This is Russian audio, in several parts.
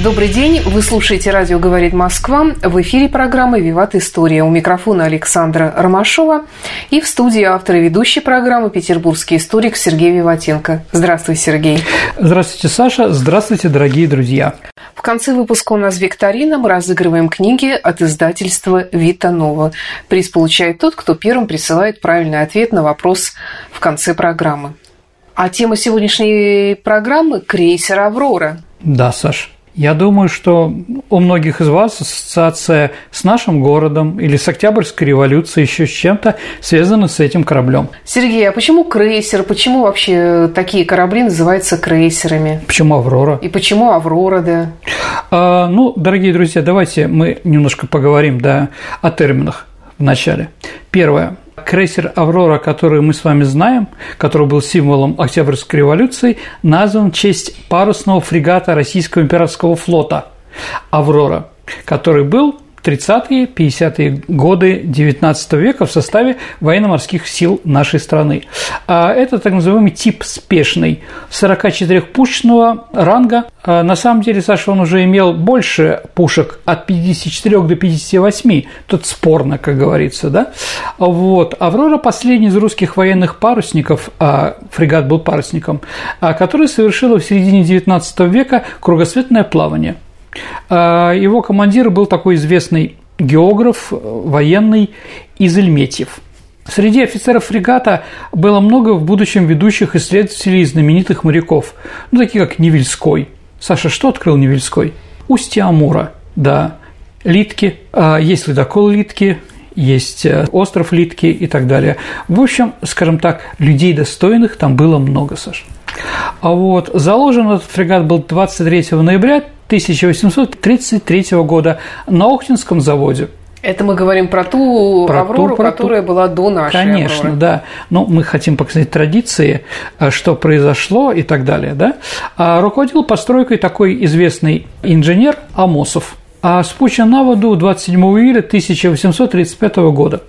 Добрый день. Вы слушаете «Радио говорит Москва». В эфире программы «Виват История». У микрофона Александра Ромашова. И в студии автор и ведущий программы петербургский историк Сергей Виватенко. Здравствуй, Сергей. Здравствуйте, Саша. Здравствуйте, дорогие друзья. В конце выпуска у нас викторина. Мы разыгрываем книги от издательства «Вита Нова». Приз получает тот, кто первым присылает правильный ответ на вопрос в конце программы. А тема сегодняшней программы – крейсер «Аврора». Да, Саша. Я думаю, что у многих из вас ассоциация с нашим городом или с Октябрьской революцией, еще с чем-то связана с этим кораблем. Сергей, а почему крейсер? Почему вообще такие корабли называются крейсерами? Почему Аврора? И почему Аврора, да? А, ну, дорогие друзья, давайте мы немножко поговорим да, о терминах в начале. Первое. Крейсер «Аврора», который мы с вами знаем, который был символом Октябрьской революции, назван в честь парусного фрегата Российского императорского флота «Аврора», который был 30-е, 50-е годы XIX века в составе военно-морских сил нашей страны. А это так называемый тип спешный 44-пушечного ранга. А на самом деле, Саша, он уже имел больше пушек от 54 до 58, тут спорно, как говорится, да? Вот. «Аврора» – последний из русских военных парусников, а фрегат был парусником, а, который совершила в середине XIX века кругосветное плавание – его командир был такой известный географ, военный из Ильметьев. Среди офицеров фрегата было много в будущем ведущих исследователей знаменитых моряков, ну, такие как Невельской. Саша, что открыл Невельской? Устье Амура, да. Литки, а, есть ледокол Литки, есть э, остров Литки и так далее. В общем, скажем так, людей достойных там было много, Саша. А вот заложен этот фрегат был 23 ноября 1833 года на Охтинском заводе. Это мы говорим про ту про Аврору, ту, про которая ту. была до нашей Конечно, Авроры. да. Но мы хотим показать традиции, э, что произошло и так далее, да. А руководил постройкой такой известный инженер Амосов. А спущен на воду 27 июля 1835 года.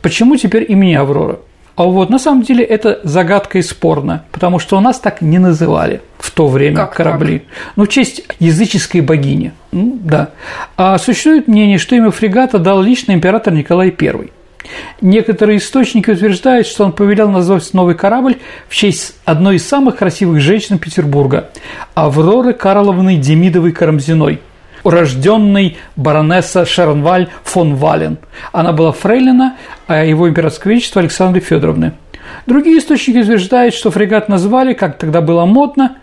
Почему теперь имени Аврора? А вот на самом деле это загадка и спорно, потому что у нас так не называли в то время как корабли. Так? Ну, в честь языческой богини. Ну, да. А существует мнение, что имя фрегата дал лично император Николай I. Некоторые источники утверждают, что он повелел назвать новый корабль в честь одной из самых красивых женщин Петербурга – Авроры Карловны Демидовой-Карамзиной – урожденной баронесса Шернваль фон Вален. Она была фрейлина а его императорского величества Александры Федоровны. Другие источники утверждают, что фрегат назвали, как тогда было модно,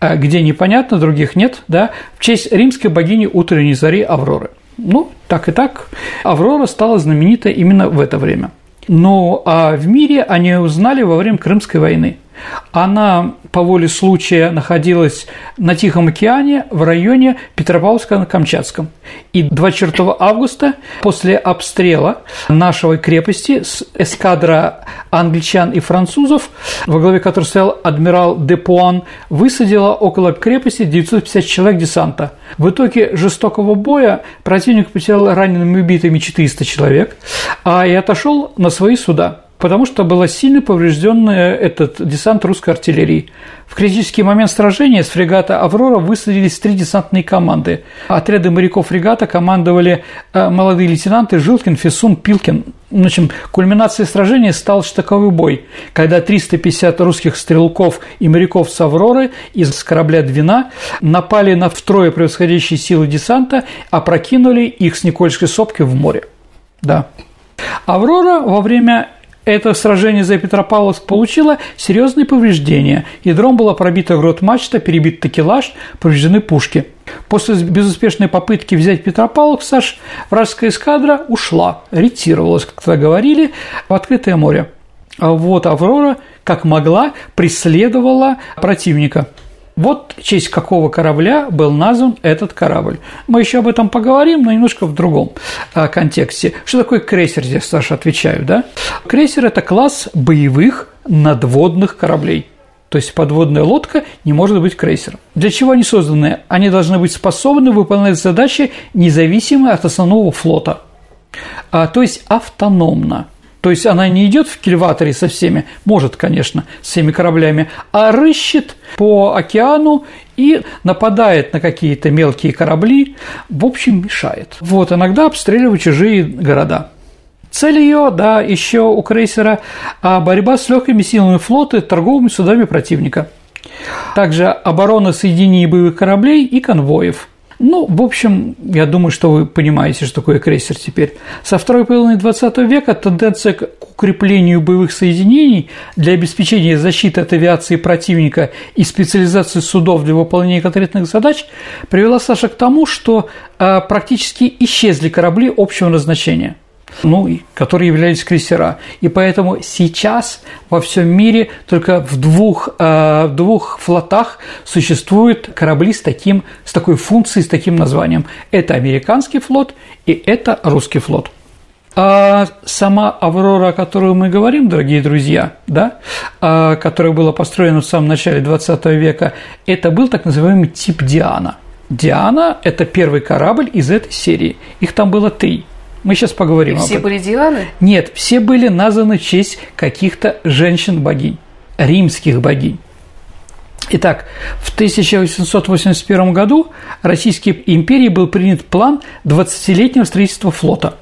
а где непонятно, других нет, да, в честь римской богини утренней зари Авроры. Ну, так и так, Аврора стала знаменита именно в это время. Ну, а в мире они узнали во время Крымской войны. Она по воле случая находилась на Тихом океане в районе Петропавловска на Камчатском. И 24 августа после обстрела нашей крепости с эскадра англичан и французов, во главе которой стоял адмирал Депуан, высадила около крепости 950 человек десанта. В итоге жестокого боя противник потерял ранеными и убитыми 400 человек, а и отошел на свои суда потому что была сильно поврежден этот десант русской артиллерии. В критический момент сражения с фрегата «Аврора» высадились три десантные команды. Отряды моряков фрегата командовали э, молодые лейтенанты Жилкин, Фисун, Пилкин. В общем, кульминацией сражения стал штыковый бой, когда 350 русских стрелков и моряков с «Авроры» из корабля «Двина» напали на втрое превосходящие силы десанта, опрокинули их с Никольской сопки в море. Да. «Аврора» во время это сражение за Петропавловск получило серьезные повреждения. Ядром была пробита грот-мачта, перебит такелаж, повреждены пушки. После безуспешной попытки взять Петропавловск, Саш, вражеская эскадра ушла, ретировалась, как тогда говорили, в открытое море. А вот Аврора, как могла, преследовала противника. Вот в честь какого корабля был назван этот корабль. Мы еще об этом поговорим, но немножко в другом а, контексте. Что такое крейсер, здесь, Саша, отвечаю, да? Крейсер – это класс боевых надводных кораблей. То есть подводная лодка не может быть крейсером. Для чего они созданы? Они должны быть способны выполнять задачи независимо от основного флота, а, то есть автономно. То есть она не идет в кильваторе со всеми, может, конечно, с всеми кораблями, а рыщет по океану и нападает на какие-то мелкие корабли, в общем, мешает. Вот, иногда обстреливает чужие города. Цель ее, да, еще у крейсера а борьба с легкими силами флота и торговыми судами противника. Также оборона соединений боевых кораблей и конвоев – ну, в общем, я думаю, что вы понимаете, что такое крейсер теперь. Со второй половины XX века тенденция к укреплению боевых соединений для обеспечения защиты от авиации противника и специализации судов для выполнения конкретных задач привела Саша к тому, что а, практически исчезли корабли общего назначения ну, которые являлись крейсера. И поэтому сейчас во всем мире только в двух, э, в двух флотах существуют корабли с, таким, с такой функцией, с таким названием. Это американский флот и это русский флот. А сама «Аврора», о которой мы говорим, дорогие друзья, да, а, которая была построена в самом начале XX века, это был так называемый тип «Диана». «Диана» – это первый корабль из этой серии. Их там было три – мы сейчас поговорим И об все этом. были Дианы? Нет, все были названы в честь каких-то женщин-богинь, римских богинь. Итак, в 1881 году Российской империи был принят план 20-летнего строительства флота.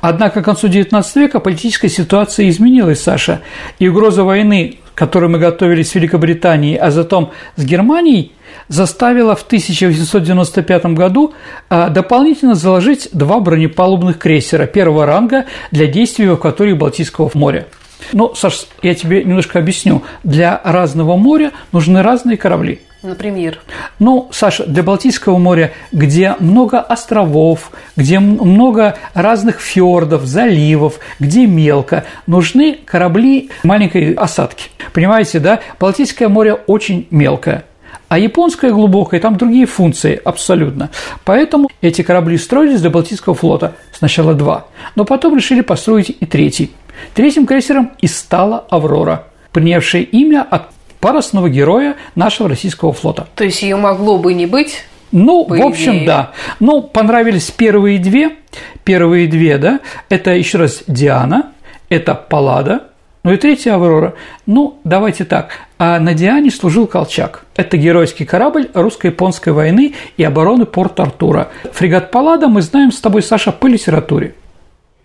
Однако к концу XIX века политическая ситуация изменилась, Саша, и угроза войны, к которой мы готовились с Великобританией, а затем с Германией, заставила в 1895 году а, дополнительно заложить два бронепалубных крейсера первого ранга для действий в акватории Балтийского моря. Но, Саш, я тебе немножко объясню. Для разного моря нужны разные корабли. Например? Ну, Саша, для Балтийского моря, где много островов, где много разных фьордов, заливов, где мелко, нужны корабли маленькой осадки. Понимаете, да? Балтийское море очень мелкое. А японская глубокая, там другие функции абсолютно. Поэтому эти корабли строились для Балтийского флота. Сначала два. Но потом решили построить и третий. Третьим крейсером и стала «Аврора», принявшая имя от парусного героя нашего российского флота. То есть ее могло бы не быть? Ну, в общем, идее. да. Ну, понравились первые две. Первые две, да. Это еще раз Диана, это Паллада, ну и третья Аврора. Ну, давайте так. А на Диане служил Колчак. Это геройский корабль русско-японской войны и обороны Порт-Артура. Фрегат Паллада мы знаем с тобой, Саша, по литературе.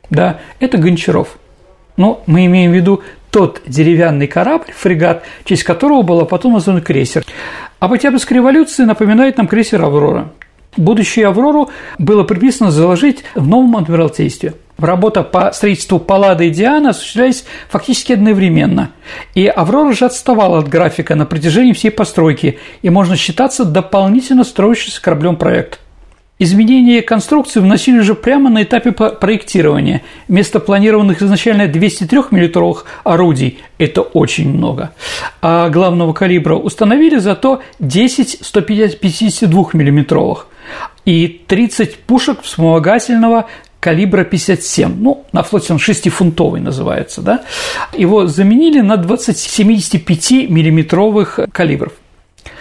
Да, это Гончаров. Но мы имеем в виду тот деревянный корабль, фрегат, в честь которого был потом назван крейсер. Об Октябрьской революции напоминает нам крейсер «Аврора». Будущую «Аврору» было приписано заложить в новом адмиралтействе – Работа по строительству Паллады и Дианы осуществлялись фактически одновременно. И Аврора же отставала от графика на протяжении всей постройки, и можно считаться дополнительно строящимся кораблем проект. Изменения конструкции вносили уже прямо на этапе проектирования. Вместо планированных изначально 203-мм орудий – это очень много. А главного калибра установили зато 10 152-мм и 30 пушек вспомогательного калибра 57, ну, на флоте он 6-фунтовый называется, да, его заменили на 20 75-миллиметровых калибров.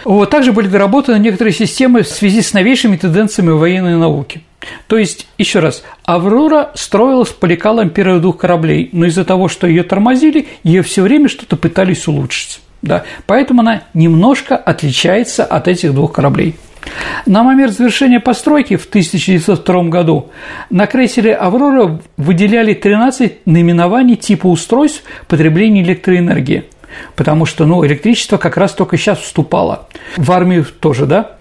Вот, также были доработаны некоторые системы в связи с новейшими тенденциями военной науки. То есть, еще раз, «Аврора» строилась по лекалам первых двух кораблей, но из-за того, что ее тормозили, ее все время что-то пытались улучшить. Да, поэтому она немножко отличается от этих двух кораблей. На момент завершения постройки в 1902 году на крейсере «Аврора» выделяли 13 наименований типа устройств потребления электроэнергии потому что ну, электричество как раз только сейчас вступало. В армию тоже, да?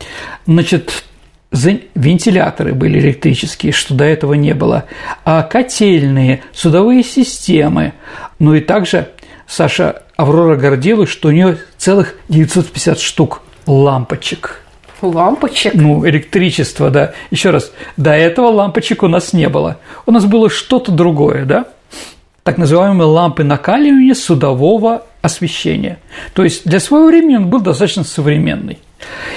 Значит, вентиляторы были электрические, что до этого не было, а котельные, судовые системы. Ну и также Саша Аврора гордилась, что у нее целых 950 штук лампочек – Лампочек? Ну, электричество, да. Еще раз, до этого лампочек у нас не было. У нас было что-то другое, да? Так называемые лампы накаливания судового освещения. То есть для своего времени он был достаточно современный.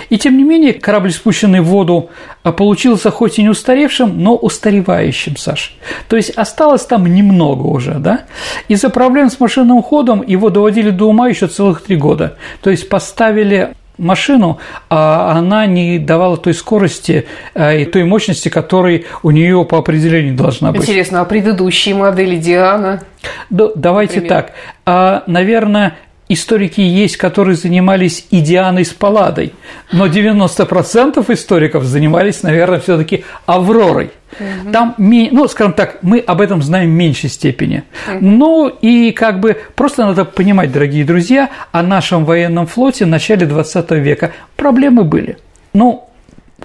И тем не менее, корабль, спущенный в воду, а, получился хоть и не устаревшим, но устаревающим, Саш. То есть осталось там немного уже, да? Из-за проблем с машинным ходом его доводили до ума еще целых три года. То есть поставили машину, а она не давала той скорости а, и той мощности, которой у нее по определению должна быть. Интересно, а предыдущие модели Диана? Да, давайте Например? так. А, наверное, историки есть, которые занимались Идианой с Палладой, но 90% историков занимались, наверное, все таки Авророй. Угу. Там, ну, скажем так, мы об этом знаем в меньшей степени. Угу. Ну, и как бы просто надо понимать, дорогие друзья, о нашем военном флоте в начале 20 века проблемы были. Ну,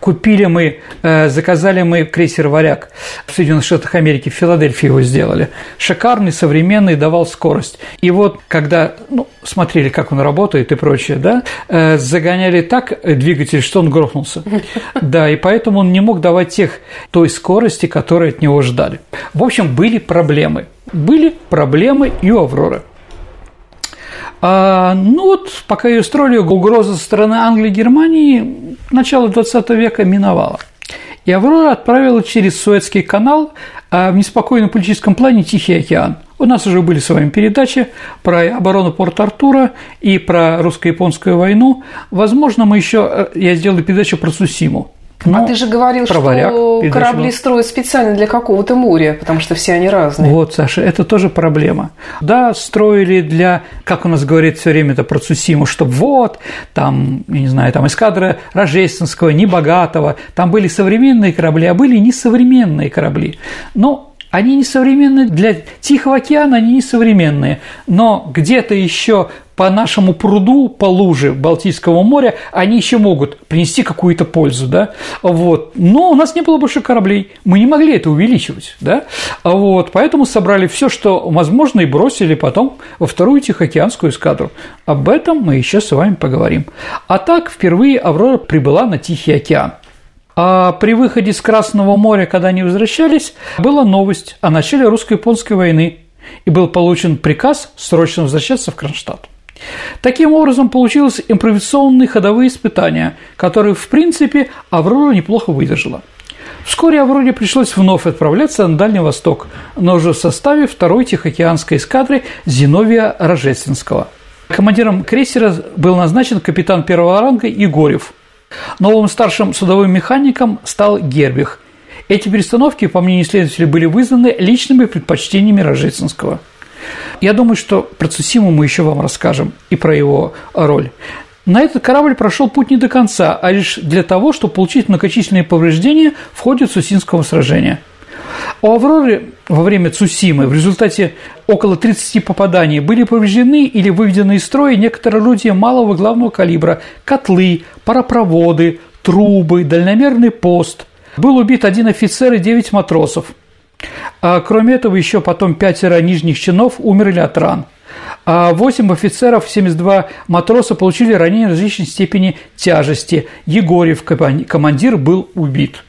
Купили мы, э, заказали мы крейсер «Варяг» в Соединенных Штатах Америки, в Филадельфии его сделали. Шикарный, современный, давал скорость. И вот, когда ну, смотрели, как он работает и прочее, да, э, загоняли так двигатель, что он грохнулся. Да, и поэтому он не мог давать тех, той скорости, которой от него ждали. В общем, были проблемы. Были проблемы и у «Авроры». А, ну вот, пока ее строили, угроза со стороны Англии и Германии начало 20 века миновала. И Аврора отправила через Суэцкий канал а в неспокойном политическом плане Тихий океан. У нас уже были с вами передачи про оборону Порт-Артура и про русско-японскую войну. Возможно, мы еще э, я сделаю передачу про Сусиму. Но а ты же говорил, что варяг, корабли строят специально для какого-то моря, потому что все они разные. Вот, Саша, это тоже проблема. Да, строили для, как у нас говорит все время это про Цусиму, что вот, там, я не знаю, там эскадра Рождественского, небогатого, там были современные корабли, а были несовременные корабли. Но они несовременные для Тихого океана, они несовременные, но где-то еще по нашему пруду, по луже Балтийского моря, они еще могут принести какую-то пользу, да, вот. Но у нас не было больше кораблей, мы не могли это увеличивать, да, вот. Поэтому собрали все, что возможно, и бросили потом во вторую Тихоокеанскую эскадру. Об этом мы еще с вами поговорим. А так впервые Аврора прибыла на Тихий океан. А при выходе с Красного моря, когда они возвращались, была новость о начале русско-японской войны, и был получен приказ срочно возвращаться в Кронштадт. Таким образом, получилось импровизационные ходовые испытания, которые, в принципе, Аврора неплохо выдержала. Вскоре Авроре пришлось вновь отправляться на Дальний Восток, но уже в составе второй Тихоокеанской эскадры Зиновия Рожественского. Командиром крейсера был назначен капитан первого ранга Егорев. Новым старшим судовым механиком стал Гербих. Эти перестановки, по мнению исследователей, были вызваны личными предпочтениями Рожественского – я думаю, что про Цусиму мы еще вам расскажем и про его роль. На этот корабль прошел путь не до конца, а лишь для того, чтобы получить многочисленные повреждения в ходе Цусимского сражения. У «Авроры» во время Цусимы в результате около 30 попаданий были повреждены или выведены из строя некоторые орудия малого главного калибра – котлы, паропроводы, трубы, дальномерный пост. Был убит один офицер и 9 матросов – а кроме этого, еще потом пятеро нижних чинов умерли от ран. А 8 офицеров, 72 матроса получили ранения различной степени тяжести. Егорьев, командир, был убит.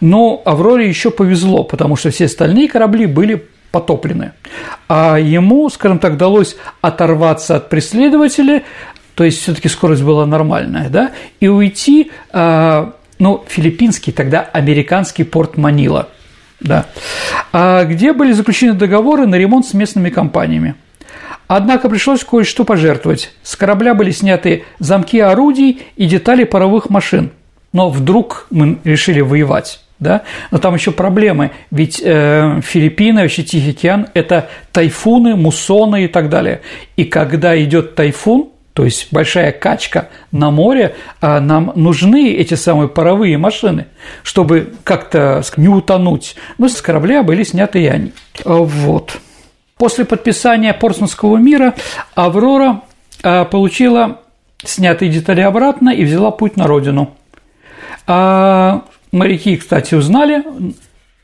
Но Авроре еще повезло, потому что все остальные корабли были потоплены. А ему, скажем так, удалось оторваться от преследователя, то есть все-таки скорость была нормальная, да, и уйти, а, ну, филиппинский, тогда американский порт Манила – да. А где были заключены договоры на ремонт с местными компаниями. Однако пришлось кое-что пожертвовать. С корабля были сняты замки орудий и детали паровых машин. Но вдруг мы решили воевать. Да? Но там еще проблемы, ведь э, Филиппины, вообще Тихий океан – это тайфуны, муссоны и так далее. И когда идет тайфун, то есть большая качка на море, а нам нужны эти самые паровые машины, чтобы как-то не утонуть. Но с корабля были сняты и они. А, вот. После подписания Портсмутского мира Аврора а, получила снятые детали обратно и взяла путь на родину. А моряки, кстати, узнали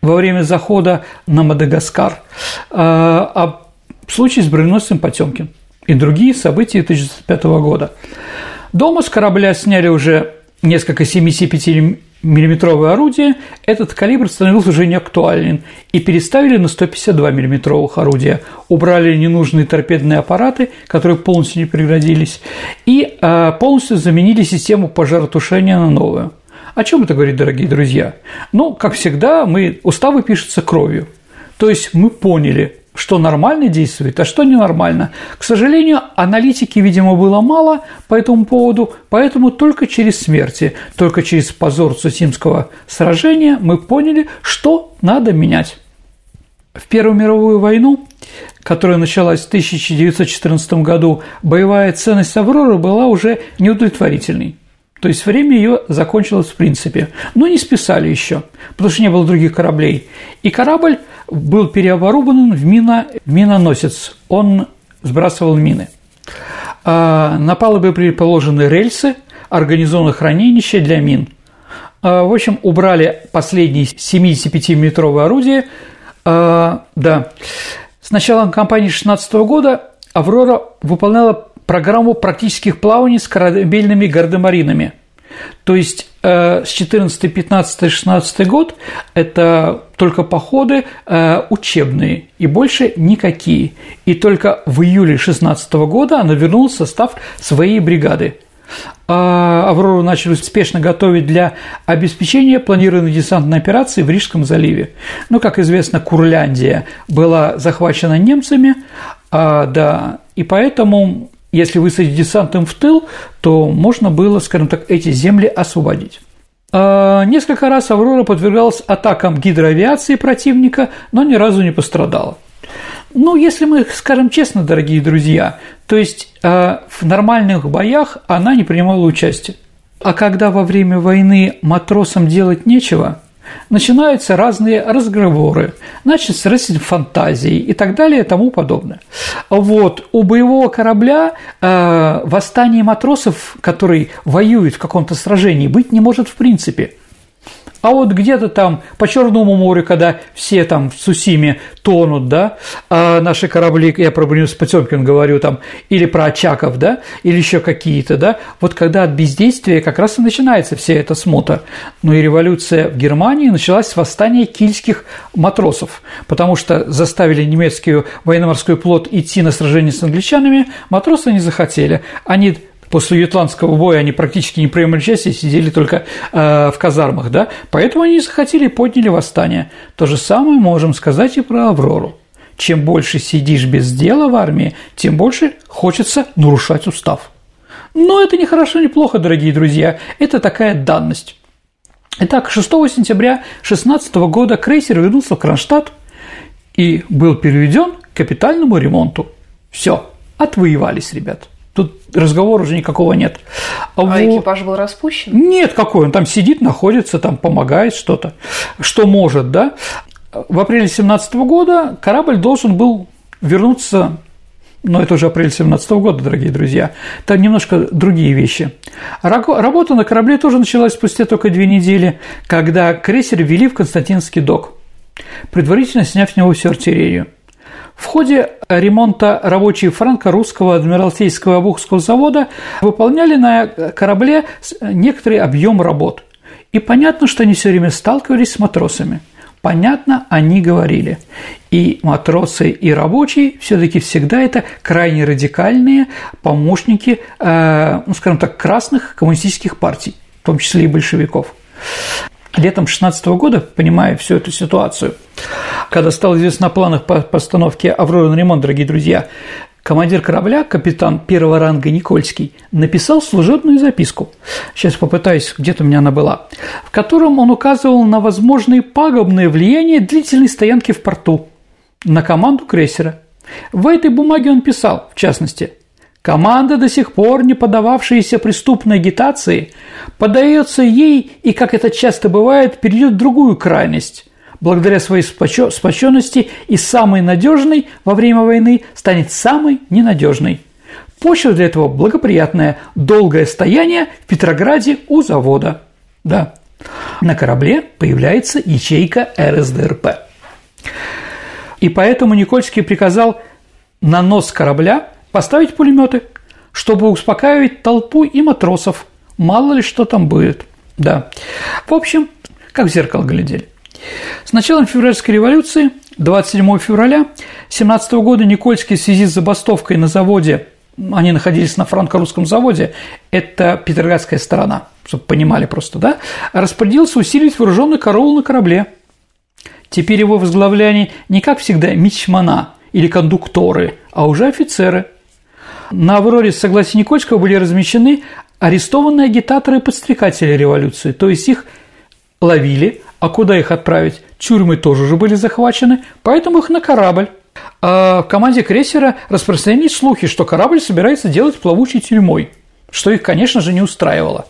во время захода на Мадагаскар о случае с броненосцем Потемкин и другие события 1905 года. Дома с корабля сняли уже несколько 75 миллиметровое орудие, этот калибр становился уже не актуален и переставили на 152 миллиметровых орудия. Убрали ненужные торпедные аппараты, которые полностью не пригодились, и э, полностью заменили систему пожаротушения на новую. О чем это говорит, дорогие друзья? Ну, как всегда, мы, уставы пишутся кровью. То есть мы поняли, что нормально действует, а что ненормально. К сожалению, аналитики, видимо, было мало по этому поводу, поэтому только через смерти, только через позор Цусимского сражения мы поняли, что надо менять. В Первую мировую войну, которая началась в 1914 году, боевая ценность «Авроры» была уже неудовлетворительной. То есть время ее закончилось в принципе. Но не списали еще, потому что не было других кораблей. И корабль был переоборудован в, мино, в миноносец. Он сбрасывал мины. А, на палубе были положены рельсы, организовано хранилище для мин. А, в общем, убрали последние 75-метровые орудия. А, да. С началом кампании 16 года «Аврора» выполняла программу практических плаваний с корабельными гардемаринами. То есть э, с 14, 15, 16 год это только походы э, учебные и больше никакие. И только в июле 16 года она вернулась в состав своей бригады. А Аврору начали успешно готовить для обеспечения планированной десантной операции в Рижском заливе. Ну, как известно, Курляндия была захвачена немцами, а, да, и поэтому если высадить десантом в тыл, то можно было, скажем так, эти земли освободить. А, несколько раз «Аврора» подвергалась атакам гидроавиации противника, но ни разу не пострадала. Ну, если мы скажем честно, дорогие друзья, то есть а, в нормальных боях она не принимала участия. А когда во время войны матросам делать нечего, начинаются разные разговоры, начинаются разные фантазии и так далее и тому подобное. Вот, у боевого корабля э, восстание матросов, который воюет в каком-то сражении, быть не может в принципе. А вот где-то там по Черному морю, когда все там в Сусиме тонут, да, а наши корабли, я про Брюс Потемкин говорю там, или про Очаков, да, или еще какие-то, да, вот когда от бездействия как раз и начинается вся эта смута. Ну и революция в Германии началась с восстания кильских матросов, потому что заставили немецкий военно-морской флот идти на сражение с англичанами, матросы не захотели. Они после ютландского боя они практически не принимали участие, сидели только э, в казармах, да, поэтому они захотели и подняли восстание. То же самое можем сказать и про Аврору. Чем больше сидишь без дела в армии, тем больше хочется нарушать устав. Но это не хорошо, не плохо, дорогие друзья, это такая данность. Итак, 6 сентября 16 года крейсер вернулся в Кронштадт и был переведен к капитальному ремонту. Все, отвоевались, ребят. Тут разговора уже никакого нет. А, а экипаж был распущен? Нет, какой он там сидит, находится, там помогает что-то, что может, да. В апреле 17 года корабль должен был вернуться но это уже апрель 2017 года, дорогие друзья. Там немножко другие вещи. Работа на корабле тоже началась спустя только две недели, когда крейсер ввели в Константинский док, предварительно сняв с него всю артиллерию. В ходе ремонта рабочие франко-русского адмиралтейского обухского завода выполняли на корабле некоторый объем работ. И понятно, что они все время сталкивались с матросами. Понятно, они говорили. И матросы, и рабочие все-таки всегда это крайне радикальные помощники, э, ну, скажем так, красных коммунистических партий, в том числе и большевиков летом 16 года, понимая всю эту ситуацию, когда стало известно о планах по постановке «Авроры» на ремонт, дорогие друзья, командир корабля, капитан первого ранга Никольский, написал служебную записку, сейчас попытаюсь, где-то у меня она была, в котором он указывал на возможные пагубные влияния длительной стоянки в порту на команду крейсера. В этой бумаге он писал, в частности – Команда, до сих пор не подававшаяся преступной агитации, подается ей и, как это часто бывает, перейдет в другую крайность. Благодаря своей сплоченности и самой надежной во время войны станет самой ненадежной. Почва для этого благоприятная – долгое стояние в Петрограде у завода. Да. На корабле появляется ячейка РСДРП. И поэтому Никольский приказал на нос корабля поставить пулеметы, чтобы успокаивать толпу и матросов, мало ли что там будет. Да. В общем, как в зеркало глядели. С началом февральской революции 27 февраля 17 года Никольский в связи с забастовкой на заводе, они находились на франко-русском заводе, это Петроградская сторона, чтобы понимали просто, да, распорядился усилить вооруженный караул на корабле. Теперь его возглавляли не как всегда мичмана или кондукторы, а уже офицеры. На «Авроре» с согласия Никольского были размещены арестованные агитаторы и подстрекатели революции, то есть их ловили, а куда их отправить? Тюрьмы тоже уже были захвачены, поэтому их на корабль. А в команде крейсера распространились слухи, что корабль собирается делать плавучей тюрьмой, что их, конечно же, не устраивало.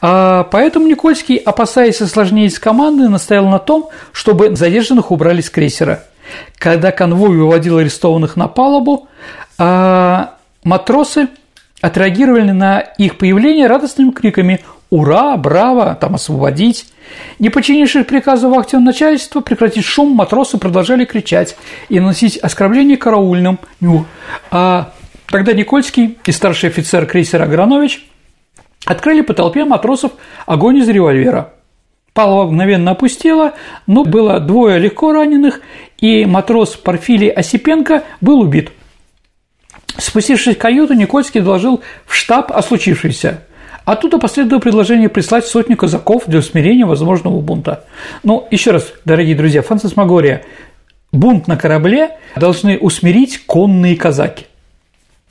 А поэтому Никольский, опасаясь осложнений с командой, настоял на том, чтобы задержанных убрали с крейсера. Когда конвой выводил арестованных на палубу, а матросы отреагировали на их появление радостными криками «Ура! Браво! Там освободить!» Не подчинившись приказу вахтенного начальства прекратить шум, матросы продолжали кричать и наносить оскорбления караульным. А тогда Никольский и старший офицер крейсера Агранович открыли по толпе матросов огонь из револьвера. Палова мгновенно опустела, но было двое легко раненых, и матрос Порфилий Осипенко был убит. Спустившись в каюту, Никольский доложил в штаб о случившемся. Оттуда последовало предложение прислать сотню казаков для усмирения возможного бунта. Но еще раз, дорогие друзья, фантасмагория. Бунт на корабле должны усмирить конные казаки.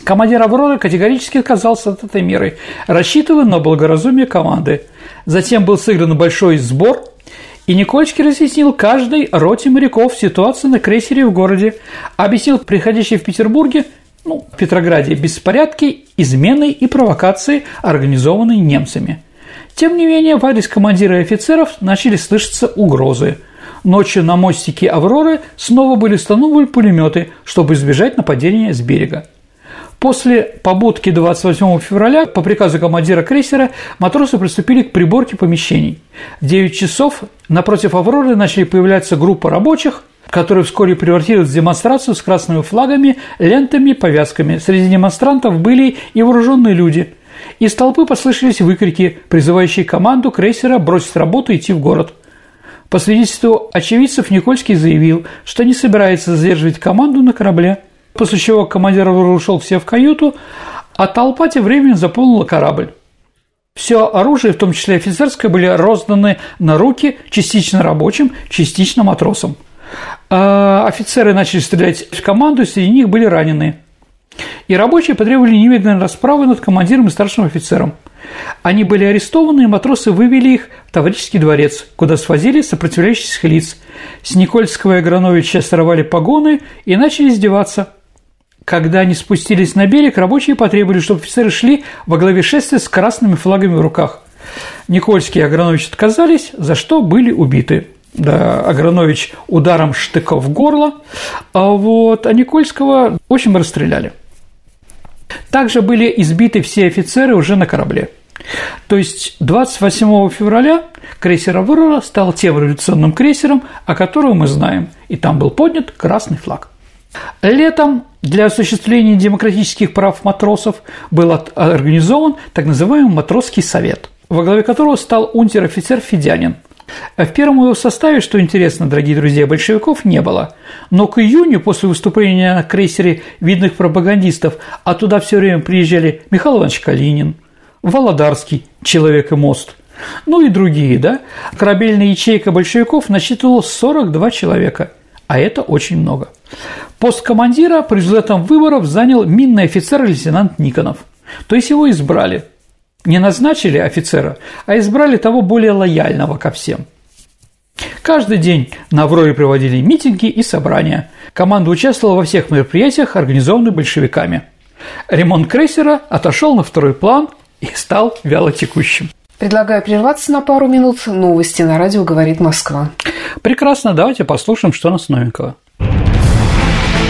Командир «Авроры» категорически отказался от этой меры, рассчитывая на благоразумие команды. Затем был сыгран большой сбор, и Никольский разъяснил каждой роте моряков ситуацию на крейсере в городе, объяснил приходящие в Петербурге ну, в Петрограде беспорядки, измены и провокации, организованные немцами. Тем не менее, в адрес командира и офицеров начали слышаться угрозы. Ночью на мостике «Авроры» снова были установлены пулеметы, чтобы избежать нападения с берега. После побудки 28 февраля по приказу командира крейсера матросы приступили к приборке помещений. В 9 часов напротив «Авроры» начали появляться группы рабочих, которые вскоре превратились в демонстрацию с красными флагами, лентами, повязками. Среди демонстрантов были и вооруженные люди. Из толпы послышались выкрики, призывающие команду крейсера бросить работу и идти в город. По свидетельству очевидцев Никольский заявил, что не собирается задерживать команду на корабле, после чего командир ушел все в каюту, а толпа тем временем заполнила корабль. Все оружие, в том числе офицерское, были розданы на руки частично рабочим, частично матросам – офицеры начали стрелять в команду, среди них были ранены. И рабочие потребовали немедленной расправы над командиром и старшим офицером. Они были арестованы, и матросы вывели их в Таврический дворец, куда свозили сопротивляющихся лиц. С Никольского и Аграновича сорвали погоны и начали издеваться. Когда они спустились на берег, рабочие потребовали, чтобы офицеры шли во главе шествия с красными флагами в руках. Никольский и Агранович отказались, за что были убиты да, Агранович ударом штыка в горло, а вот а Никольского очень расстреляли. Также были избиты все офицеры уже на корабле. То есть 28 февраля крейсер «Аврора» стал тем революционным крейсером, о котором мы знаем, и там был поднят красный флаг. Летом для осуществления демократических прав матросов был организован так называемый матросский совет, во главе которого стал унтер-офицер Федянин – в первом его составе, что интересно, дорогие друзья, большевиков не было. Но к июню, после выступления на крейсере видных пропагандистов, а туда все время приезжали Михаил Иванович Калинин, Володарский, Человек и мост, ну и другие, да, корабельная ячейка большевиков насчитывала 42 человека, а это очень много. Пост командира по результатам выборов занял минный офицер лейтенант Никонов. То есть его избрали – не назначили офицера, а избрали того более лояльного ко всем. Каждый день на Авроре проводили митинги и собрания. Команда участвовала во всех мероприятиях, организованных большевиками. Ремонт крейсера отошел на второй план и стал вялотекущим. Предлагаю прерваться на пару минут. Новости на радио «Говорит Москва». Прекрасно, давайте послушаем, что у нас новенького.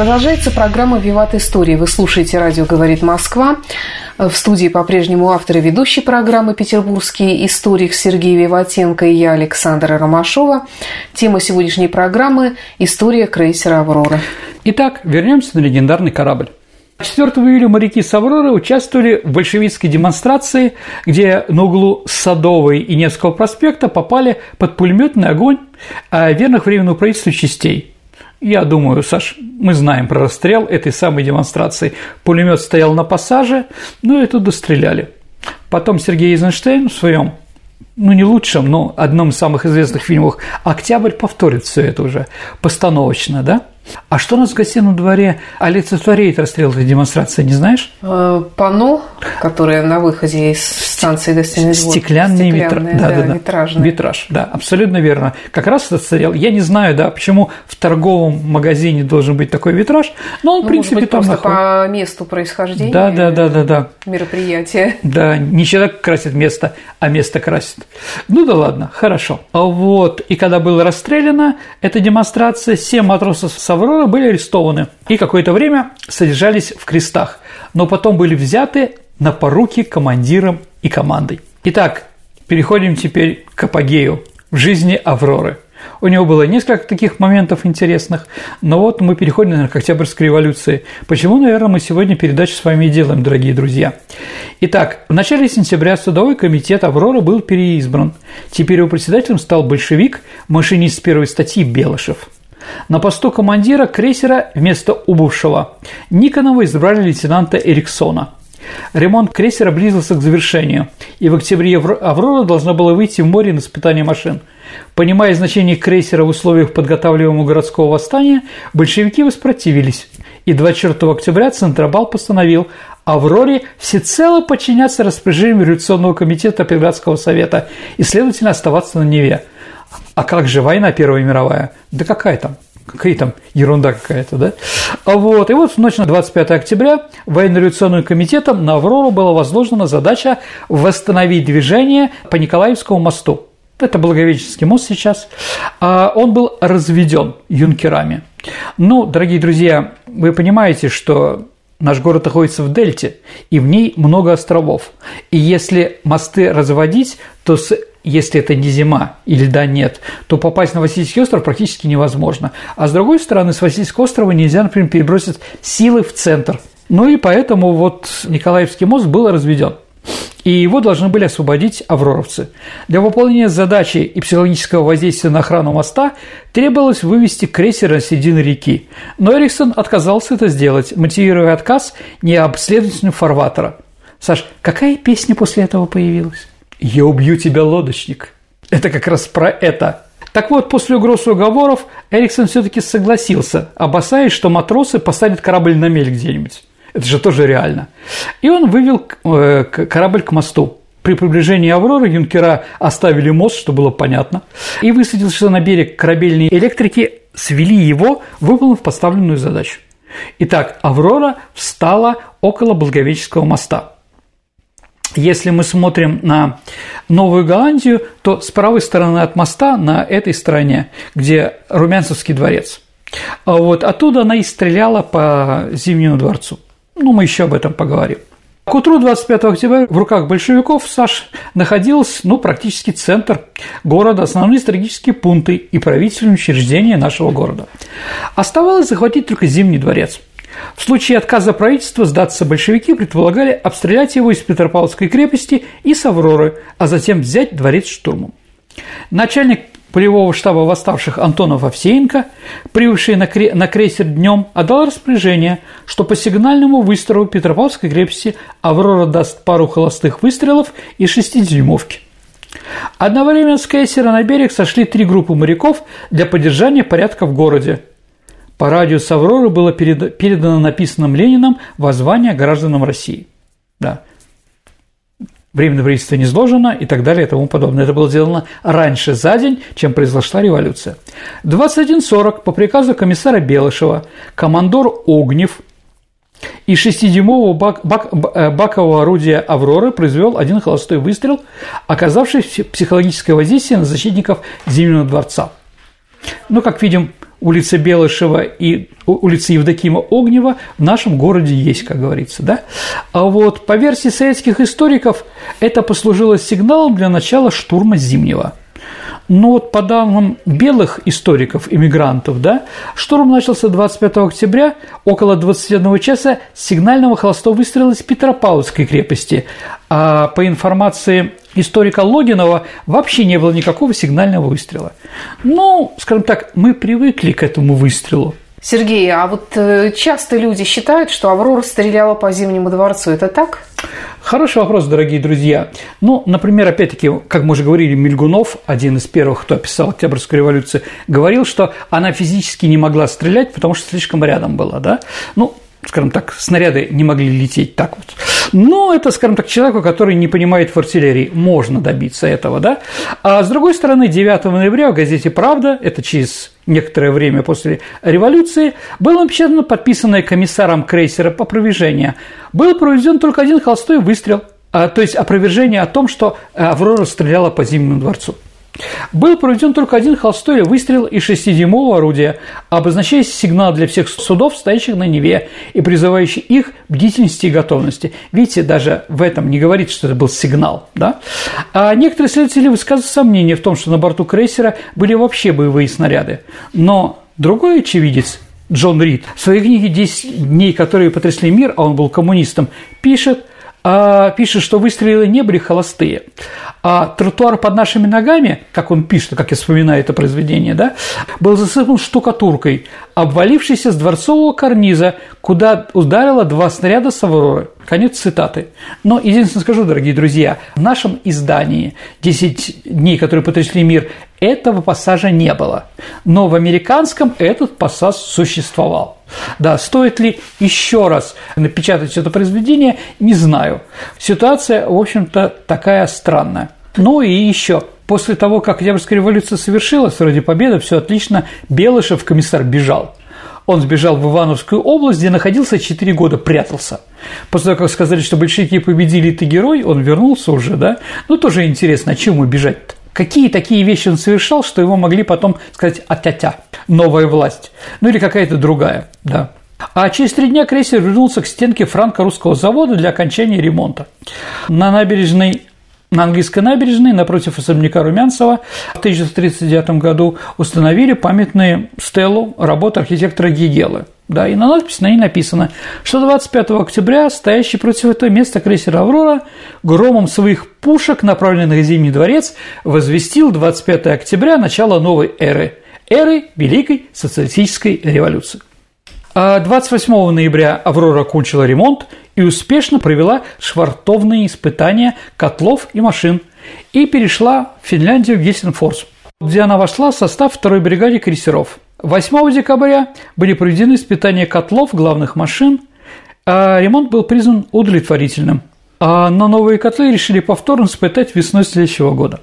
Продолжается программа «Виват Истории». Вы слушаете «Радио говорит Москва». В студии по-прежнему автор и ведущий программы «Петербургский историк» Сергей Виватенко и я, Александра Ромашова. Тема сегодняшней программы – история крейсера «Аврора». Итак, вернемся на легендарный корабль. 4 июля моряки с «Авроры» участвовали в большевистской демонстрации, где на углу Садовой и Невского проспекта попали под пулеметный огонь верных временного правительства частей. Я думаю, Саш, мы знаем про расстрел этой самой демонстрации. Пулемет стоял на пассаже, ну и тут достреляли. Потом Сергей Эйзенштейн в своем ну, не лучшем, но одном из самых известных фильмов «Октябрь» повторит все это уже постановочно, да? А что у нас в гостином дворе олицетворяет расстрел этой демонстрации, не знаешь? Э, пано, которое на выходе из станции гостиный двор. Стеклянный, витра... да, да, да, витражный. Витраж, да, абсолютно верно. Как раз этот сериал, я не знаю, да, почему в торговом магазине должен быть такой витраж, но он, ну, в принципе, может быть, там просто находится. по месту происхождения Да, да, да, да, да. мероприятия. Да, не человек красит место, а место красит. Ну да ладно, хорошо. Вот, и когда было расстреляно эта демонстрация, семь матросов с «Аврора» были арестованы и какое-то время содержались в крестах, но потом были взяты на поруки командиром и командой. Итак, переходим теперь к апогею в жизни Авроры. У него было несколько таких моментов интересных, но вот мы переходим, наверное, к Октябрьской революции. Почему, наверное, мы сегодня передачу с вами и делаем, дорогие друзья? Итак, в начале сентября судовой комитет «Аврора» был переизбран. Теперь его председателем стал большевик, машинист первой статьи Белышев. На посту командира крейсера вместо убывшего Никонова избрали лейтенанта Эриксона. Ремонт крейсера близился к завершению, и в октябре «Аврора» должна была выйти в море на испытание машин. Понимая значение крейсера в условиях подготавливаемого городского восстания, большевики воспротивились, и 24 октября Центробал постановил «Авроре» всецело подчиняться распоряжениям Революционного комитета Петроградского совета и, следовательно, оставаться на Неве. А как же война Первая мировая? Да какая там? Какая там ерунда какая-то, да? А вот, и вот в ночь на 25 октября военно-революционным комитетом на «Аврору» была возложена задача восстановить движение по Николаевскому мосту. Это Благовещенский мост сейчас. А Он был разведен юнкерами. Ну, дорогие друзья, вы понимаете, что Наш город находится в дельте, и в ней много островов. И если мосты разводить, то с если это не зима и льда нет, то попасть на Васильевский остров практически невозможно. А с другой стороны, с Васильевского острова нельзя, например, перебросить силы в центр. Ну и поэтому вот Николаевский мост был разведен. И его должны были освободить авроровцы. Для выполнения задачи и психологического воздействия на охрану моста требовалось вывести крейсер на середину реки. Но Эриксон отказался это сделать, мотивируя отказ необследовательным фарватера. Саш, какая песня после этого появилась? «Я убью тебя, лодочник». Это как раз про это. Так вот, после угроз и уговоров Эриксон все-таки согласился, опасаясь, что матросы посадят корабль на мель где-нибудь. Это же тоже реально. И он вывел э, корабль к мосту. При приближении Авроры юнкера оставили мост, что было понятно, и высадился на берег корабельные электрики, свели его, выполнив поставленную задачу. Итак, Аврора встала около Благовещенского моста. Если мы смотрим на Новую Голландию, то с правой стороны от моста на этой стороне, где Румянцевский дворец, а вот оттуда она и стреляла по Зимнему дворцу. Ну, мы еще об этом поговорим. К утру 25 октября в руках большевиков Саш находился, ну, практически центр города, основные стратегические пункты и правительственные учреждения нашего города. Оставалось захватить только Зимний дворец – в случае отказа правительства сдаться большевики предполагали обстрелять его из Петропавловской крепости и с Авроры, а затем взять дворец штурмом. Начальник полевого штаба восставших Антонов Овсеенко, прибывший на, кре- на крейсер днем, отдал распоряжение, что по сигнальному выстрелу Петропавловской крепости Аврора даст пару холостых выстрелов и шестидюймовки. Одновременно с крейсера на берег сошли три группы моряков для поддержания порядка в городе. По радио с Авроры было передано написанным Лениным воззвание гражданам России. Да. Временное правительство не сложено и так далее и тому подобное. Это было сделано раньше за день, чем произошла революция. 21.40 по приказу комиссара Белышева командор Огнев из шестидюймового бак, бак, э, бакового орудия «Авроры» произвел один холостой выстрел, оказавший психологическое воздействие на защитников Зимнего дворца. Ну, как видим, улица Белышева и улица Евдокима Огнева в нашем городе есть, как говорится, да? А вот по версии советских историков это послужило сигналом для начала штурма Зимнего. Но вот по данным белых историков, иммигрантов, да, штурм начался 25 октября около 21 часа сигнального холостого выстрела из Петропавловской крепости. А по информации историка Логинова вообще не было никакого сигнального выстрела. Ну, скажем так, мы привыкли к этому выстрелу. Сергей, а вот э, часто люди считают, что Аврора стреляла по Зимнему дворцу. Это так? Хороший вопрос, дорогие друзья. Ну, например, опять-таки, как мы уже говорили, Мильгунов, один из первых, кто описал Октябрьскую революцию, говорил, что она физически не могла стрелять, потому что слишком рядом была, да? Ну, скажем так, снаряды не могли лететь так вот. Но это, скажем так, человеку, который не понимает в артиллерии, можно добиться этого, да. А с другой стороны, 9 ноября в газете «Правда», это через некоторое время после революции, было напечатано подписанное комиссаром крейсера опровержение. Был проведен только один холстой выстрел, а, то есть опровержение о том, что Аврора стреляла по Зимнему дворцу. Был проведен только один холстой выстрел из шестидюймового орудия, обозначая сигнал для всех судов, стоящих на Неве, и призывающий их бдительности и готовности. Видите, даже в этом не говорится, что это был сигнал. Да? А некоторые исследователи высказывают сомнения в том, что на борту крейсера были вообще боевые снаряды. Но другой очевидец, Джон Рид, в своей книге «10 дней, которые потрясли мир», а он был коммунистом, пишет, а, пишет, что выстрелы не были холостые. А тротуар под нашими ногами, как он пишет, как я вспоминаю это произведение, да, был засыпан штукатуркой, обвалившейся с дворцового карниза, куда ударило два снаряда с «Авроры». Конец цитаты. Но единственное скажу, дорогие друзья, в нашем издании «10 дней, которые потрясли мир» этого пассажа не было. Но в американском этот пассаж существовал. Да, стоит ли еще раз напечатать это произведение, не знаю. Ситуация, в общем-то, такая странная. Ну и еще. После того, как Октябрьская революция совершилась, вроде победы, все отлично, Белышев, комиссар, бежал. Он сбежал в Ивановскую область, где находился 4 года, прятался. После того, как сказали, что большевики победили, ты герой, он вернулся уже, да? Ну, тоже интересно, а чему бежать-то? Какие такие вещи он совершал, что его могли потом сказать «а-тя-тя», новая власть, ну или какая-то другая, да. А через три дня крейсер вернулся к стенке франко-русского завода для окончания ремонта. На набережной на английской набережной напротив особняка Румянцева в 1939 году установили памятную стелу работы архитектора Гегелы. Да, и на надпись на ней написано, что 25 октября стоящий против этого места крейсер «Аврора» громом своих пушек, направленных на Зимний дворец, возвестил 25 октября начало новой эры – эры Великой социалистической революции. А 28 ноября «Аврора» окончила ремонт и успешно провела швартовные испытания котлов и машин и перешла в Финляндию в Гельсинфорс, где она вошла в состав второй бригады крейсеров. 8 декабря были проведены испытания котлов главных машин, а ремонт был признан удовлетворительным. А на новые котлы решили повторно испытать весной следующего года.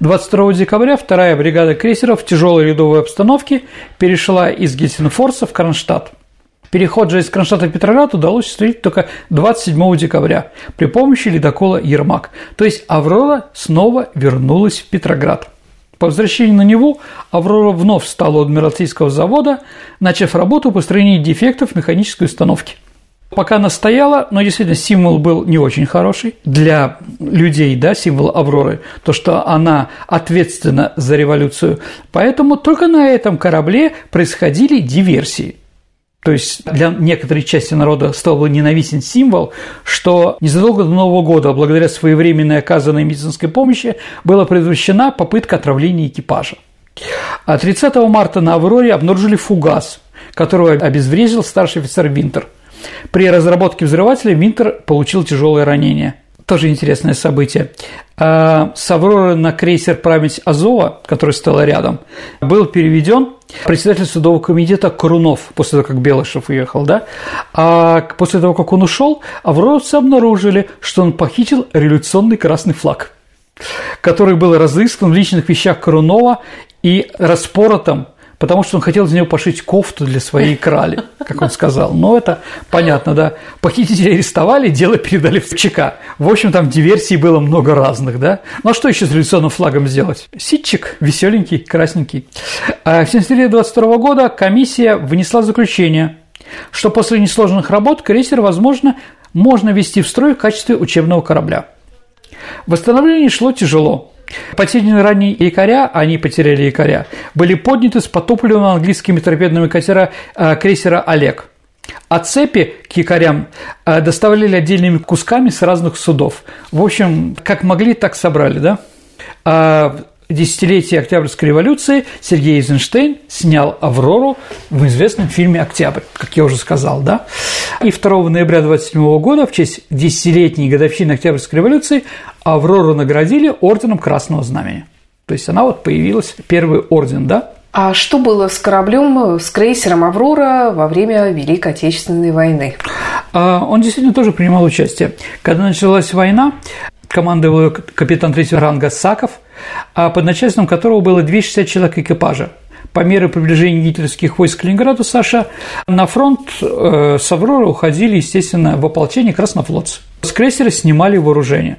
22 декабря вторая бригада крейсеров в тяжелой рядовой обстановке перешла из Гельсинфорса в Кронштадт. Переход же из Кронштадта в Петроград удалось осуществить только 27 декабря при помощи ледокола «Ермак». То есть «Аврора» снова вернулась в Петроград. По возвращению на него «Аврора» вновь стала у Адмиралтейского завода, начав работу по устранению дефектов механической установки. Пока она стояла, но действительно символ был не очень хороший для людей, да, символ Авроры, то, что она ответственна за революцию. Поэтому только на этом корабле происходили диверсии. То есть для некоторой части народа стал ненавистен символ, что незадолго до Нового года, благодаря своевременной оказанной медицинской помощи, была предотвращена попытка отравления экипажа. А 30 марта на «Авроре» обнаружили фугас, которого обезвредил старший офицер Винтер. При разработке взрывателя Винтер получил тяжелое ранение. Тоже интересное событие. А, с «Авроры» на крейсер «Память Азова», который стоял рядом, был переведен председатель судового комитета Корунов, после того, как Белышев уехал, да, а после того, как он ушел, авроровцы обнаружили, что он похитил революционный красный флаг, который был разыскан в личных вещах Корунова и распоротом потому что он хотел из него пошить кофту для своей крали, как он сказал. Но это понятно, да. Похитителей арестовали, дело передали в ЧК. В общем, там диверсий было много разных, да. Ну а что еще с революционным флагом сделать? Ситчик веселенький, красненький. А в сентябре 22 года комиссия внесла заключение, что после несложных работ крейсер, возможно, можно ввести в строй в качестве учебного корабля. Восстановление шло тяжело. Потерянные ранее якоря, они потеряли якоря, были подняты с потопленного английскими торпедными катера э, крейсера «Олег». А цепи к якорям э, доставляли отдельными кусками с разных судов. В общем, как могли, так собрали, да? Десятилетие Октябрьской революции Сергей Эйзенштейн снял «Аврору» в известном фильме «Октябрь», как я уже сказал, да? И 2 ноября 27 года в честь десятилетней годовщины Октябрьской революции Аврору наградили орденом Красного Знамени. То есть она вот появилась, первый орден, да? А что было с кораблем, с крейсером «Аврора» во время Великой Отечественной войны? А, он действительно тоже принимал участие. Когда началась война, командовал капитан третьего ранга Саков, под начальством которого было 260 человек экипажа. По мере приближения гитлеровских войск к Ленинграду Саша на фронт э, с уходили, естественно, в ополчение краснофлотцы. С крейсера снимали вооружение.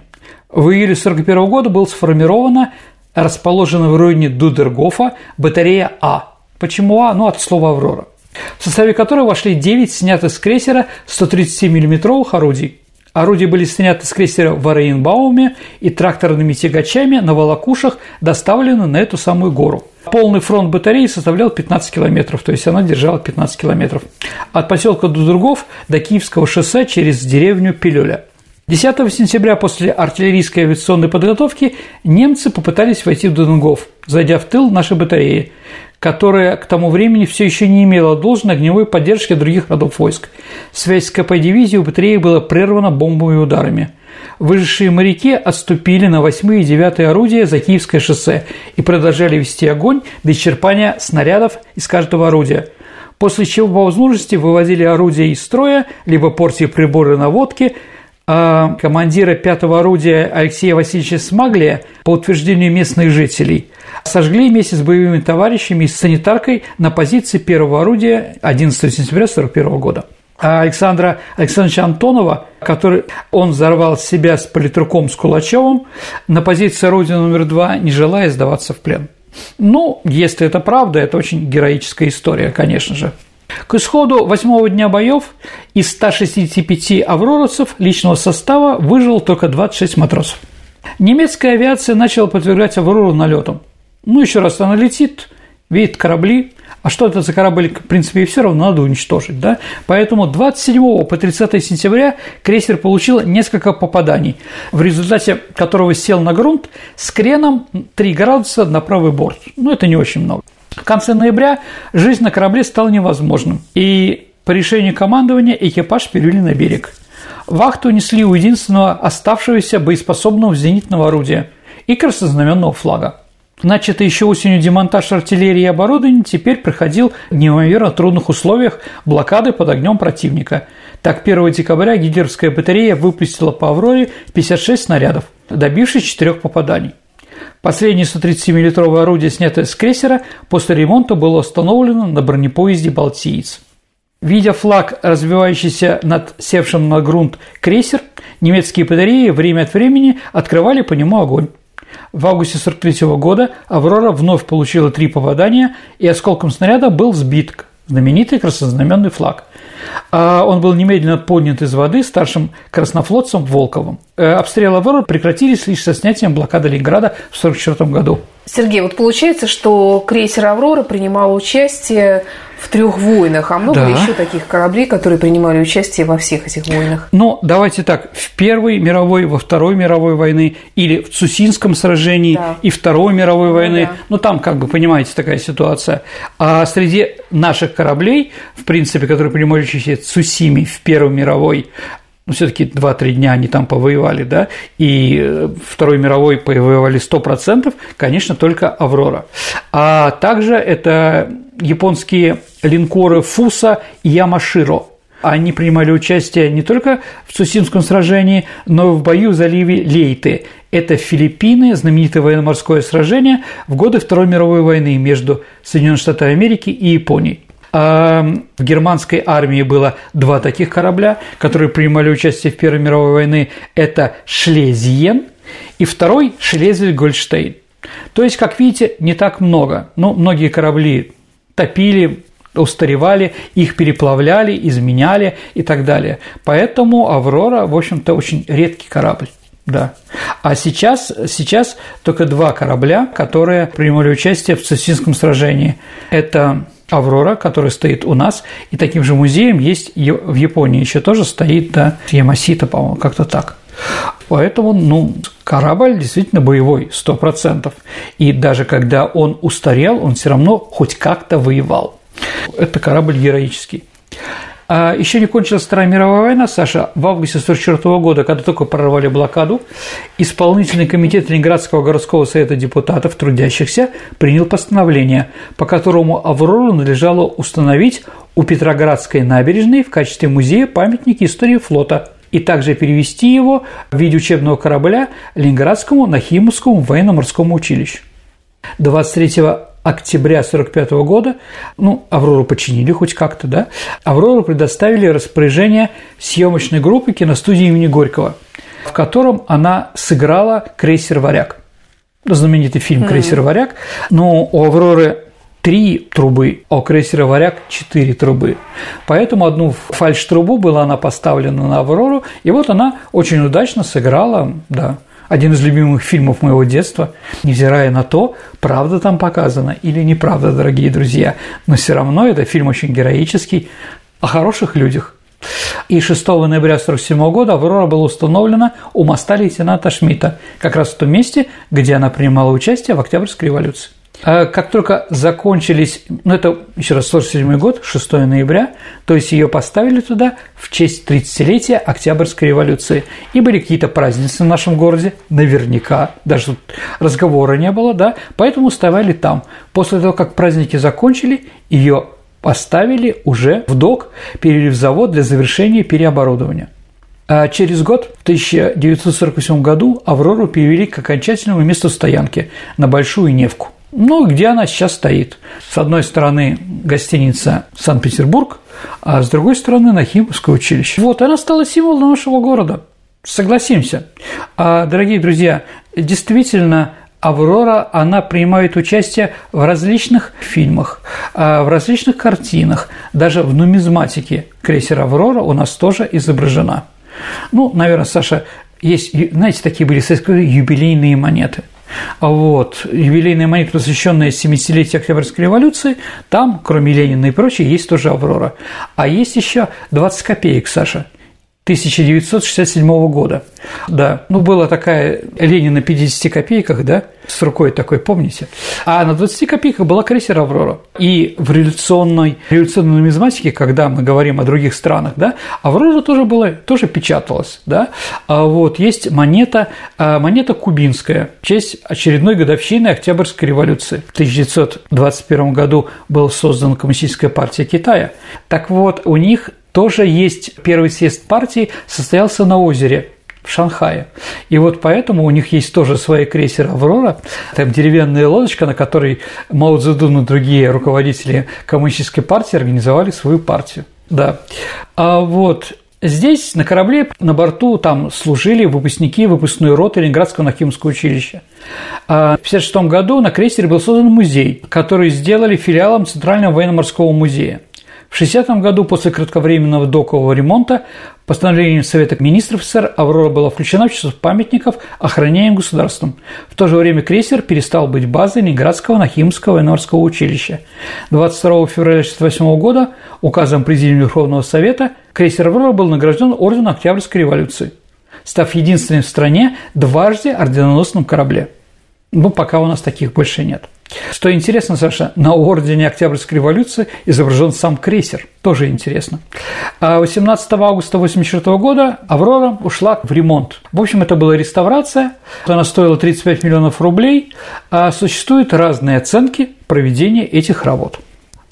В июле 1941 года была сформирована расположена в районе Дудергофа батарея А. Почему А? Ну, от слова «Аврора», в составе которой вошли 9 снятых с крейсера 137 миллиметровых орудий. Орудия были сняты с крейсера в Орейнбауме и тракторными тягачами на волокушах доставлены на эту самую гору. Полный фронт батареи составлял 15 километров, то есть она держала 15 километров. От поселка Дудергов до Киевского шоссе через деревню Пилюля. 10 сентября после артиллерийской авиационной подготовки немцы попытались войти в Дунгов, зайдя в тыл нашей батареи, которая к тому времени все еще не имела должной огневой поддержки других родов войск. Связь с КП-дивизией у батареи была прервана бомбовыми ударами. Выжившие моряки отступили на 8 и 9 орудия за Киевское шоссе и продолжали вести огонь до исчерпания снарядов из каждого орудия – после чего по возможности выводили орудия из строя, либо портили приборы наводки, а командира пятого орудия Алексея Васильевича Смаглия, по утверждению местных жителей, сожгли вместе с боевыми товарищами и санитаркой на позиции первого орудия 11 сентября 1941 года. А Александра Александровича Антонова, который он взорвал себя с политруком с Кулачевым, на позиции орудия номер два, не желая сдаваться в плен. Ну, если это правда, это очень героическая история, конечно же. К исходу восьмого дня боев из 165 авроровцев личного состава выжило только 26 матросов. Немецкая авиация начала подвергать Аврору налетам. Ну, еще раз, она летит, видит корабли, а что это за корабль, в принципе, и все равно надо уничтожить, да? Поэтому 27 по 30 сентября крейсер получил несколько попаданий, в результате которого сел на грунт с креном 3 градуса на правый борт. Ну, это не очень много. В конце ноября жизнь на корабле стала невозможным, и по решению командования экипаж перевели на берег. Вахту несли у единственного оставшегося боеспособного зенитного орудия и краснознаменного флага. Начатый еще осенью демонтаж артиллерии и оборудования теперь проходил в неимоверно трудных условиях блокады под огнем противника. Так, 1 декабря гитлеровская батарея выпустила по «Авроре» 56 снарядов, добившись четырех попаданий. Последнее 130-миллитровое орудие, снятое с крейсера, после ремонта было установлено на бронепоезде «Балтиец». Видя флаг, развивающийся над севшим на грунт крейсер, немецкие батареи время от времени открывали по нему огонь. В августе 43 года «Аврора» вновь получила три попадания, и осколком снаряда был сбит знаменитый краснознаменный флаг. А он был немедленно поднят из воды старшим краснофлотцем Волковым. Э, обстрелы «Авроры» прекратились лишь со снятием блокады Ленинграда в 1944 году. Сергей, вот получается, что крейсер «Аврора» принимал участие в трех войнах, а много да. еще таких кораблей, которые принимали участие во всех этих войнах. Ну, давайте так, в Первой мировой, во Второй мировой войны или в Цусинском сражении да. и Второй мировой ну, войны, да. ну, там, как бы, понимаете, такая ситуация. А среди наших кораблей, в принципе, которые принимали участие в Цусиме в Первой мировой, ну, все-таки 2-3 дня они там повоевали, да, и э, Второй мировой повоевали 100%, конечно, только «Аврора». А также это японские линкоры «Фуса» и «Ямаширо». Они принимали участие не только в Цусимском сражении, но и в бою в заливе Лейты. Это Филиппины, знаменитое военно-морское сражение в годы Второй мировой войны между Соединенными Штатами Америки и Японией. А в германской армии было два таких корабля, которые принимали участие в Первой мировой войне. Это Шлезиен и второй Шлезвиг-Гольштейн. То есть, как видите, не так много. Но многие корабли топили, устаревали, их переплавляли, изменяли и так далее. Поэтому «Аврора», в общем-то, очень редкий корабль. Да. А сейчас, сейчас только два корабля, которые принимали участие в Цусинском сражении. Это «Аврора», который стоит у нас, и таким же музеем есть в Японии еще тоже стоит, да, Ямасита, по-моему, как-то так. Поэтому, ну, корабль действительно боевой, сто процентов. И даже когда он устарел, он все равно хоть как-то воевал. Это корабль героический. А еще не кончилась Вторая мировая война, Саша. В августе 1944 года, когда только прорвали блокаду, исполнительный комитет Ленинградского городского совета депутатов трудящихся принял постановление, по которому Аврору надлежало установить у Петроградской набережной в качестве музея памятники истории флота и также перевести его в виде учебного корабля Ленинградскому Нахимовскому военно-морскому училищу. 23 октября 1945 года, ну, «Аврору» починили хоть как-то, да, «Аврору» предоставили распоряжение съемочной группы киностудии имени Горького, в котором она сыграла крейсер «Варяг». Знаменитый фильм «Крейсер «Варяг», но у «Авроры» три трубы, а у крейсера «Варяг» четыре трубы. Поэтому одну фальш-трубу была она поставлена на «Аврору», и вот она очень удачно сыграла, да, один из любимых фильмов моего детства, невзирая на то, правда там показана или неправда, дорогие друзья, но все равно это фильм очень героический, о хороших людях. И 6 ноября 1947 года «Аврора» была установлена у моста лейтенанта Шмидта, как раз в том месте, где она принимала участие в Октябрьской революции. А как только закончились, ну это еще раз 47 год, 6 ноября, то есть ее поставили туда в честь 30-летия Октябрьской революции. И были какие-то празднества в нашем городе, наверняка, даже разговора не было, да, поэтому ставили там. После того, как праздники закончили, ее поставили уже в док, перевели в завод для завершения переоборудования. А через год, в 1948 году, «Аврору» перевели к окончательному месту стоянки на Большую Невку – ну, где она сейчас стоит? С одной стороны гостиница Санкт-Петербург, а с другой стороны Нахимовское училище. Вот, она стала символом нашего города. Согласимся. А, дорогие друзья, действительно, Аврора, она принимает участие в различных фильмах, а, в различных картинах, даже в нумизматике крейсер Аврора у нас тоже изображена. Ну, наверное, Саша, есть, знаете, такие были юбилейные монеты – вот, юбилейная монета, посвященная 70-летию Октябрьской революции, там, кроме Ленина и прочее, есть тоже «Аврора». А есть еще 20 копеек, Саша, 1967 года. Да, ну была такая Ленина на 50 копейках, да, с рукой такой, помните? А на 20 копейках была крейсер «Аврора». И в революционной, революционной нумизматике, когда мы говорим о других странах, да, «Аврора» тоже была, тоже печаталась, да. А вот есть монета, а, монета кубинская в честь очередной годовщины Октябрьской революции. В 1921 году была создана Коммунистическая партия Китая. Так вот, у них тоже есть первый съезд партии, состоялся на озере в Шанхае. И вот поэтому у них есть тоже свой крейсер «Аврора», там деревянная лодочка, на которой Мао Цзэдун и другие руководители коммунистической партии организовали свою партию. Да. А вот Здесь на корабле на борту там служили выпускники выпускной роты Ленинградского Нахимовского училища. А в 1956 году на крейсере был создан музей, который сделали филиалом Центрального военно-морского музея. В 60 году после кратковременного докового ремонта постановлением Совета министров СССР «Аврора» была включена в число памятников, охраняемых государством. В то же время крейсер перестал быть базой Ленинградского Нахимского военно-морского училища. 22 февраля 1968 года указом Президиума Верховного Совета крейсер «Аврора» был награжден орденом Октябрьской революции, став единственным в стране дважды орденоносным корабле. Ну, пока у нас таких больше нет. Что интересно, Саша, на ордене Октябрьской революции изображен сам крейсер. Тоже интересно. 18 а августа 1984 года «Аврора» ушла в ремонт. В общем, это была реставрация. Она стоила 35 миллионов рублей. А существуют разные оценки проведения этих работ.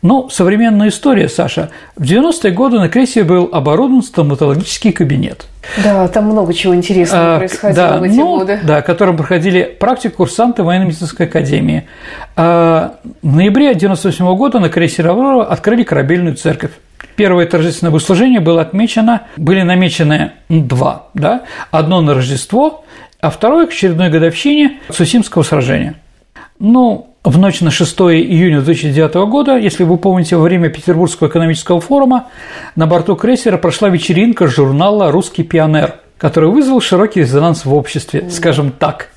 Но современная история, Саша. В 90-е годы на крейсере был оборудован стоматологический кабинет – Да, там много чего интересного А, происходило да, в эти ну, годы. Да, которым проходили практику курсанты военно-медицинской академии. А, в ноябре 1998 года на крейсере «Аврора» открыли корабельную церковь. Первое торжественное богослужение было отмечено, были намечены два, да, одно на Рождество, а второе к очередной годовщине Сусимского сражения. Ну, в ночь на 6 июня 2009 года, если вы помните, во время Петербургского экономического форума на борту крейсера прошла вечеринка журнала «Русский пионер», который вызвал широкий резонанс в обществе, скажем так.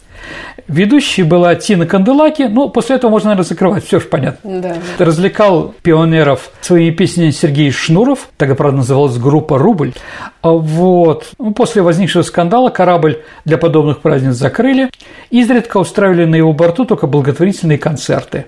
Ведущей была Тина Канделаки, ну, после этого можно, наверное, закрывать, все же понятно. Да. Развлекал пионеров своими песнями Сергей Шнуров, тогда, правда, называлась группа «Рубль». А Вот. Ну, После возникшего скандала корабль для подобных праздниц закрыли. Изредка устраивали на его борту только благотворительные концерты.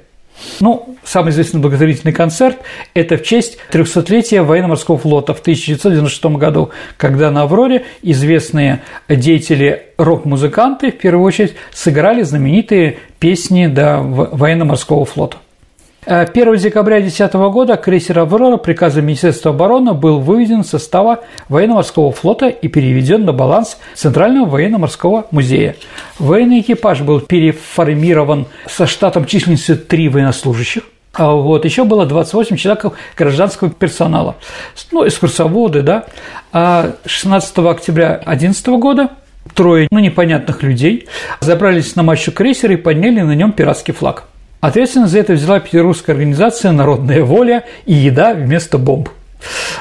Ну, самый известный благотворительный концерт – это в честь 300-летия военно-морского флота в 1996 году, когда на «Авроре» известные деятели рок-музыканты, в первую очередь, сыграли знаменитые песни в- военно-морского флота. Э, 1 декабря 2010 года крейсер «Аврора» приказом Министерства обороны был выведен из состава военно-морского флота и переведен на баланс Центрального военно-морского музея. Военный экипаж был переформирован со штатом численностью 3 военнослужащих, а вот, еще было 28 человек гражданского персонала, ну, экскурсоводы, да. А 16 октября 2011 года трое, ну, непонятных людей забрались на мачту крейсера и подняли на нем пиратский флаг. Ответственность за это взяла петербургская организация «Народная воля» и еда вместо бомб.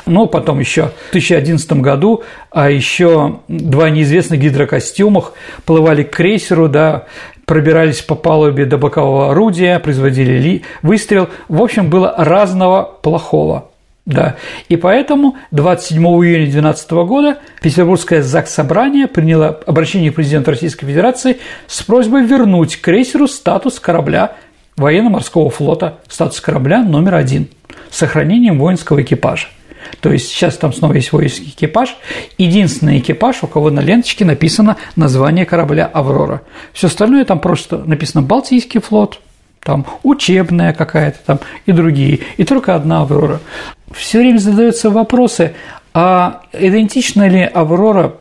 Но потом еще в 2011 году, а еще два неизвестных гидрокостюмах плывали к крейсеру, да, пробирались по палубе до бокового орудия, производили ли выстрел. В общем, было разного плохого. Да. И поэтому 27 июня 2012 года Петербургское ЗАГС-собрание приняло обращение к президенту Российской Федерации с просьбой вернуть крейсеру статус корабля военно-морского флота, статус корабля номер один с сохранением воинского экипажа. То есть сейчас там снова есть воинский экипаж. Единственный экипаж, у кого на ленточке написано название корабля «Аврора». Все остальное там просто написано «Балтийский флот», там учебная какая-то там и другие, и только одна «Аврора». Все время задаются вопросы, а идентична ли «Аврора»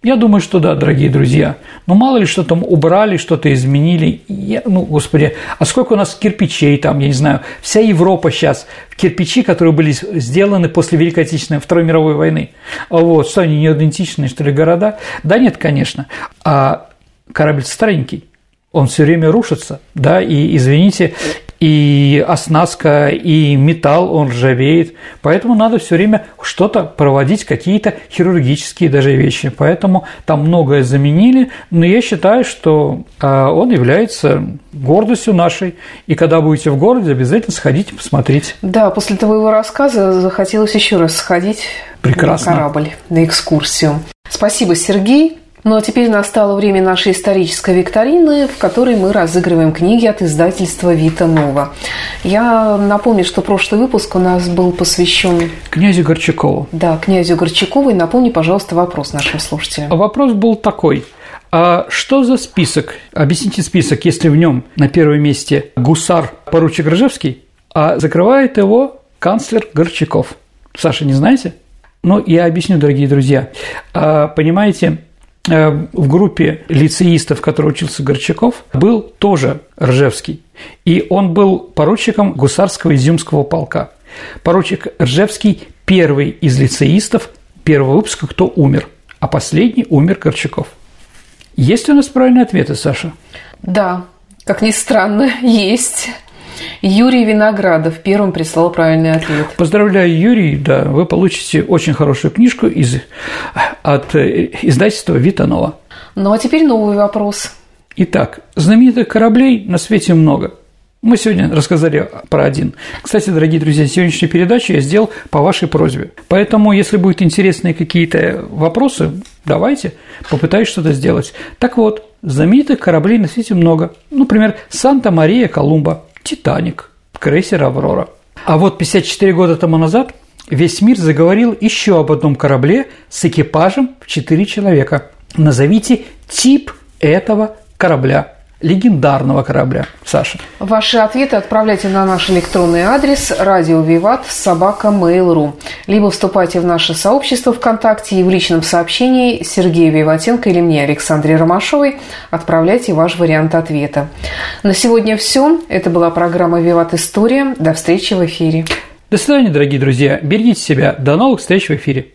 Я думаю, что да, дорогие друзья. Но мало ли что там убрали, что-то изменили. Я, ну, господи, а сколько у нас кирпичей там, я не знаю. Вся Европа сейчас кирпичи, которые были сделаны после Великой Отечественной Второй мировой войны. А Вот, что они не идентичные, что ли, города? Да нет, конечно. А корабль старенький. Он все время рушится, да, и, извините, и оснастка, и металл, он ржавеет, поэтому надо все время что-то проводить, какие-то хирургические даже вещи, поэтому там многое заменили, но я считаю, что а, он является гордостью нашей, и когда будете в городе, обязательно сходите, посмотрите. Да, после твоего рассказа захотелось еще раз сходить Прекрасно. на корабль, на экскурсию. Спасибо, Сергей. Ну а теперь настало время нашей исторической викторины, в которой мы разыгрываем книги от издательства Вита Нова. Я напомню, что прошлый выпуск у нас был посвящен Князю Горчакову. да, князю Горчакову. И напомни, пожалуйста, вопрос нашим слушателям. Вопрос был такой. А что за список? Объясните список, если в нем на первом месте гусар поручик Ржевский, а закрывает его канцлер Горчаков. Саша, не знаете? Ну, я объясню, дорогие друзья. А, Понимаете, в группе лицеистов, в которой учился Горчаков, был тоже Ржевский. И он был поручиком гусарского изюмского полка. Поручик Ржевский – первый из лицеистов первого выпуска, кто умер, а последний умер Горчаков. Есть у нас правильные ответы, Саша? Да, как ни странно, есть. Юрий Виноградов первым прислал правильный ответ. Поздравляю, Юрий, да, вы получите очень хорошую книжку из, от э, издательства Витанова. Ну а теперь новый вопрос. Итак, знаменитых кораблей на свете много. Мы сегодня рассказали про один. Кстати, дорогие друзья, сегодняшнюю передачу я сделал по вашей просьбе. Поэтому, если будут интересные какие-то вопросы, давайте, попытаюсь что-то сделать. Так вот, знаменитых кораблей на свете много. Например, Санта-Мария Колумба, Титаник, крейсер Аврора. А вот 54 года тому назад весь мир заговорил еще об одном корабле с экипажем в 4 человека. Назовите тип этого корабля. Легендарного корабля. Саша. Ваши ответы отправляйте на наш электронный адрес радио Виват собака Mail.ru либо вступайте в наше сообщество ВКонтакте и в личном сообщении Сергея Виватенко или мне, Александре Ромашовой, отправляйте ваш вариант ответа. На сегодня все. Это была программа «Виват История». До встречи в эфире. До свидания, дорогие друзья. Берегите себя. До новых встреч в эфире.